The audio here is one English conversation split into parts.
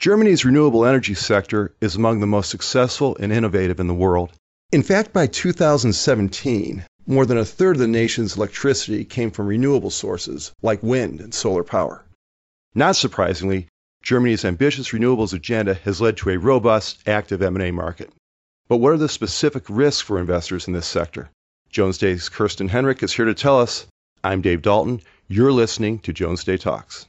Germany's renewable energy sector is among the most successful and innovative in the world. In fact, by 2017, more than a third of the nation's electricity came from renewable sources like wind and solar power. Not surprisingly, Germany's ambitious renewables agenda has led to a robust, active M&A market. But what are the specific risks for investors in this sector? Jones Day's Kirsten Henrich is here to tell us. I'm Dave Dalton. You're listening to Jones Day Talks.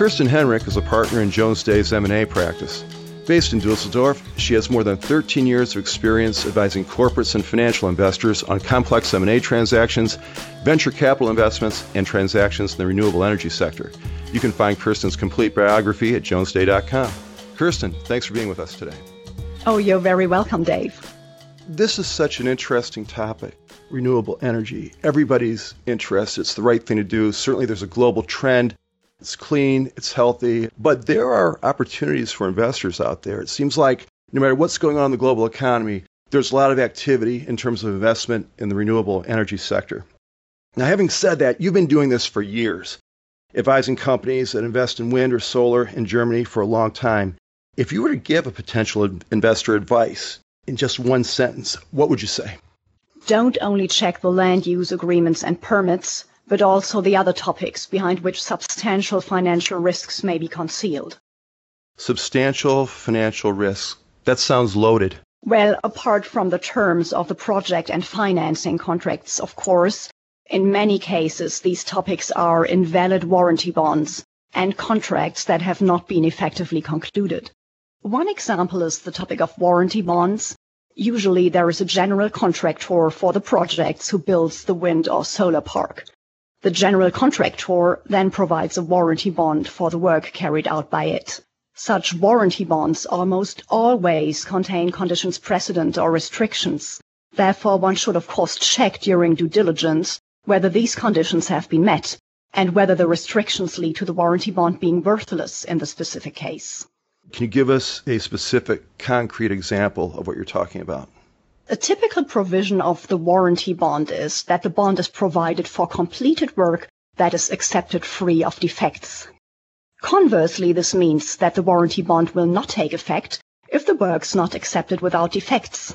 Kirsten Henrich is a partner in Jones Day's M&A practice. Based in Dusseldorf, she has more than 13 years of experience advising corporates and financial investors on complex M&A transactions, venture capital investments, and transactions in the renewable energy sector. You can find Kirsten's complete biography at jonesday.com. Kirsten, thanks for being with us today. Oh, you're very welcome, Dave. This is such an interesting topic renewable energy. Everybody's interested. It's the right thing to do. Certainly, there's a global trend it's clean, it's healthy, but there are opportunities for investors out there. It seems like no matter what's going on in the global economy, there's a lot of activity in terms of investment in the renewable energy sector. Now, having said that, you've been doing this for years, advising companies that invest in wind or solar in Germany for a long time. If you were to give a potential investor advice in just one sentence, what would you say? Don't only check the land use agreements and permits, but also the other topics behind which substantial financial risks may be concealed. Substantial financial risks. That sounds loaded. Well, apart from the terms of the project and financing contracts, of course, in many cases these topics are invalid warranty bonds and contracts that have not been effectively concluded. One example is the topic of warranty bonds. Usually there is a general contractor for the projects who builds the wind or solar park. The general contractor then provides a warranty bond for the work carried out by it. Such warranty bonds almost always contain conditions precedent or restrictions. Therefore, one should of course check during due diligence whether these conditions have been met and whether the restrictions lead to the warranty bond being worthless in the specific case. Can you give us a specific concrete example of what you're talking about? A typical provision of the warranty bond is that the bond is provided for completed work that is accepted free of defects. Conversely, this means that the warranty bond will not take effect if the work's not accepted without defects.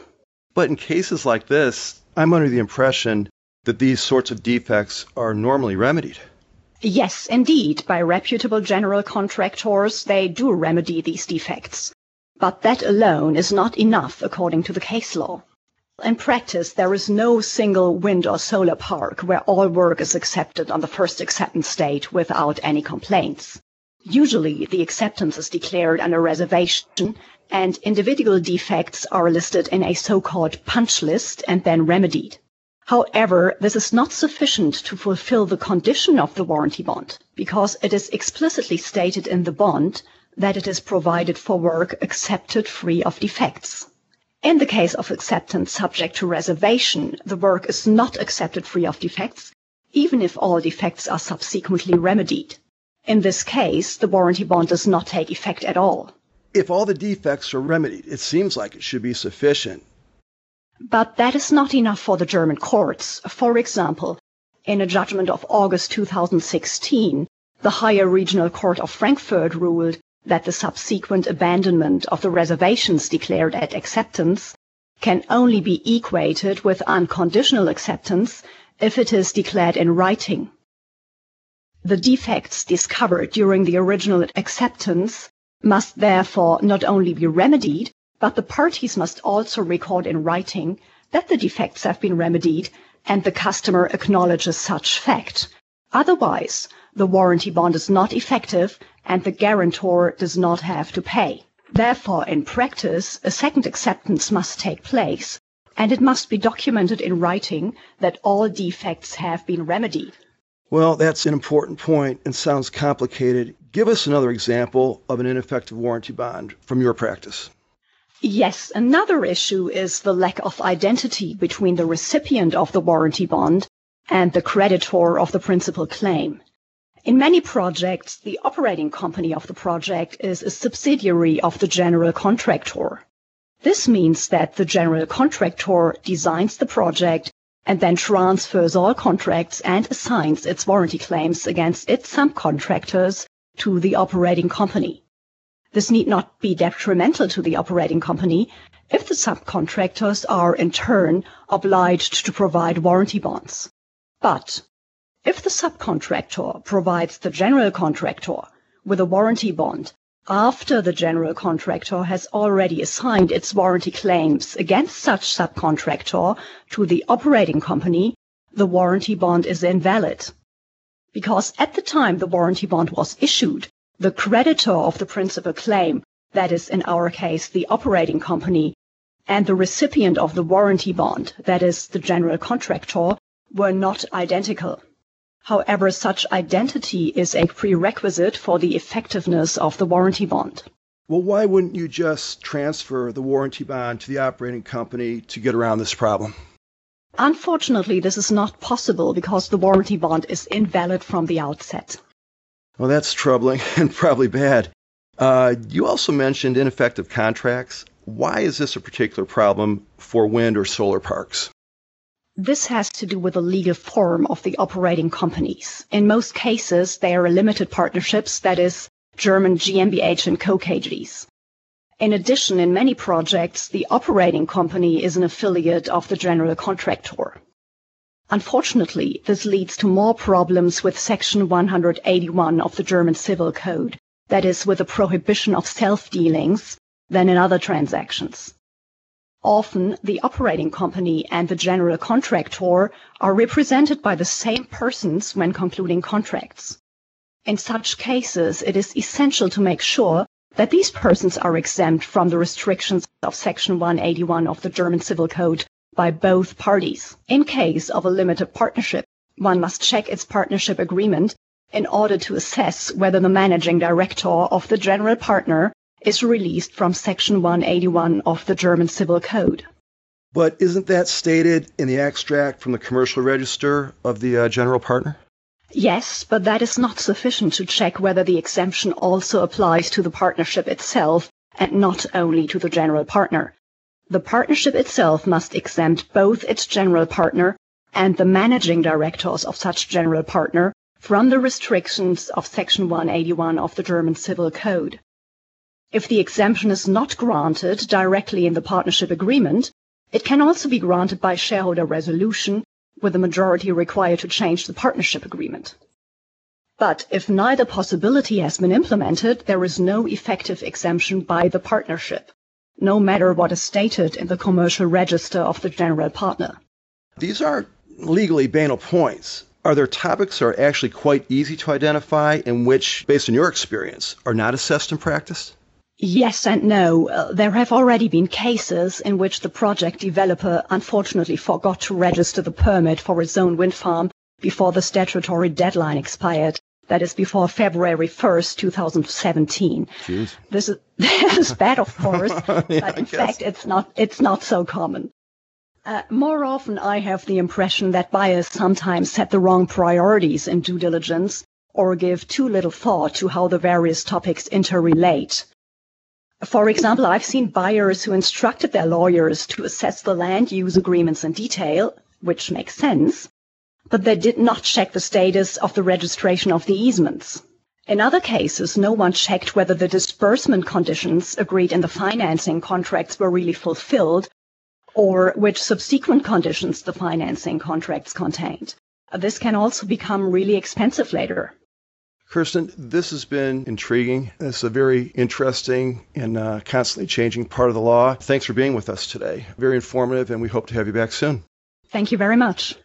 But in cases like this, I'm under the impression that these sorts of defects are normally remedied. Yes, indeed, by reputable general contractors, they do remedy these defects. But that alone is not enough according to the case law. In practice, there is no single wind or solar park where all work is accepted on the first acceptance date without any complaints. Usually, the acceptance is declared under reservation and individual defects are listed in a so-called punch list and then remedied. However, this is not sufficient to fulfill the condition of the warranty bond because it is explicitly stated in the bond that it is provided for work accepted free of defects. In the case of acceptance subject to reservation, the work is not accepted free of defects, even if all defects are subsequently remedied. In this case, the warranty bond does not take effect at all. If all the defects are remedied, it seems like it should be sufficient. But that is not enough for the German courts. For example, in a judgment of August 2016, the Higher Regional Court of Frankfurt ruled that the subsequent abandonment of the reservations declared at acceptance can only be equated with unconditional acceptance if it is declared in writing. The defects discovered during the original acceptance must therefore not only be remedied, but the parties must also record in writing that the defects have been remedied and the customer acknowledges such fact. Otherwise, the warranty bond is not effective and the guarantor does not have to pay. Therefore, in practice, a second acceptance must take place, and it must be documented in writing that all defects have been remedied. Well, that's an important point and sounds complicated. Give us another example of an ineffective warranty bond from your practice. Yes, another issue is the lack of identity between the recipient of the warranty bond and the creditor of the principal claim. In many projects, the operating company of the project is a subsidiary of the general contractor. This means that the general contractor designs the project and then transfers all contracts and assigns its warranty claims against its subcontractors to the operating company. This need not be detrimental to the operating company if the subcontractors are in turn obliged to provide warranty bonds. But if the subcontractor provides the general contractor with a warranty bond after the general contractor has already assigned its warranty claims against such subcontractor to the operating company, the warranty bond is invalid. Because at the time the warranty bond was issued, the creditor of the principal claim, that is in our case the operating company, and the recipient of the warranty bond, that is the general contractor, were not identical. However, such identity is a prerequisite for the effectiveness of the warranty bond. Well, why wouldn't you just transfer the warranty bond to the operating company to get around this problem? Unfortunately, this is not possible because the warranty bond is invalid from the outset. Well, that's troubling and probably bad. Uh, you also mentioned ineffective contracts. Why is this a particular problem for wind or solar parks? This has to do with the legal form of the operating companies. In most cases, they are limited partnerships, that is, German GmbH and Co. KGs. In addition, in many projects, the operating company is an affiliate of the general contractor. Unfortunately, this leads to more problems with Section 181 of the German Civil Code, that is, with the prohibition of self-dealings, than in other transactions. Often, the operating company and the general contractor are represented by the same persons when concluding contracts. In such cases, it is essential to make sure that these persons are exempt from the restrictions of Section 181 of the German Civil Code by both parties. In case of a limited partnership, one must check its partnership agreement in order to assess whether the managing director of the general partner is released from Section 181 of the German Civil Code. But isn't that stated in the extract from the commercial register of the uh, general partner? Yes, but that is not sufficient to check whether the exemption also applies to the partnership itself and not only to the general partner. The partnership itself must exempt both its general partner and the managing directors of such general partner from the restrictions of Section 181 of the German Civil Code. If the exemption is not granted directly in the partnership agreement, it can also be granted by shareholder resolution, with a majority required to change the partnership agreement. But if neither possibility has been implemented, there is no effective exemption by the partnership, no matter what is stated in the commercial register of the general partner. These aren't legally banal points. Are there topics that are actually quite easy to identify and which, based on your experience, are not assessed in practice? Yes and no. Uh, there have already been cases in which the project developer unfortunately forgot to register the permit for his own wind farm before the statutory deadline expired. That is before February 1st, 2017. Jeez. This is, this is bad, of course, Yeah, but in fact, it's not, it's not so common. Uh, more often, I have the impression that buyers sometimes set the wrong priorities in due diligence or give too little thought to how the various topics interrelate. For example, I've seen buyers who instructed their lawyers to assess the land use agreements in detail, which makes sense, but they did not check the status of the registration of the easements. In other cases, no one checked whether the disbursement conditions agreed in the financing contracts were really fulfilled or which subsequent conditions the financing contracts contained. This can also become really expensive later. Kirsten, this has been intriguing. It's a very interesting and uh, constantly changing part of the law. Thanks for being with us today. Very informative, and we hope to have you back soon. Thank you very much.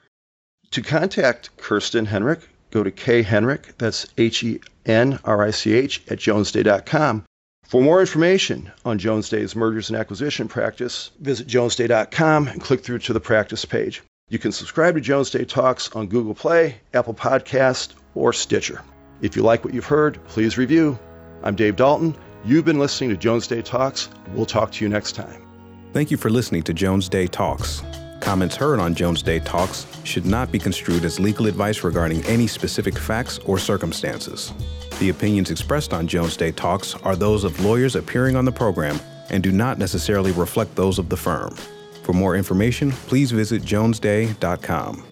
To contact Kirsten Henrich, go to K Henrich, that's H E N R I C H, at jonesday.com. For more information on Jones Day's mergers and acquisition practice, visit jonesday.com and click through to the practice page. You can subscribe to Jones Day Talks on Google Play, Apple Podcast, or Stitcher. If you like what you've heard, please review. I'm Dave Dalton. You've been listening to Jones Day Talks. We'll talk to you next time. Thank you for listening to Jones Day Talks. Comments heard on Jones Day Talks should not be construed as legal advice regarding any specific facts or circumstances. The opinions expressed on Jones Day Talks are those of lawyers appearing on the program and do not necessarily reflect those of the firm. For more information, please visit jonesday.com.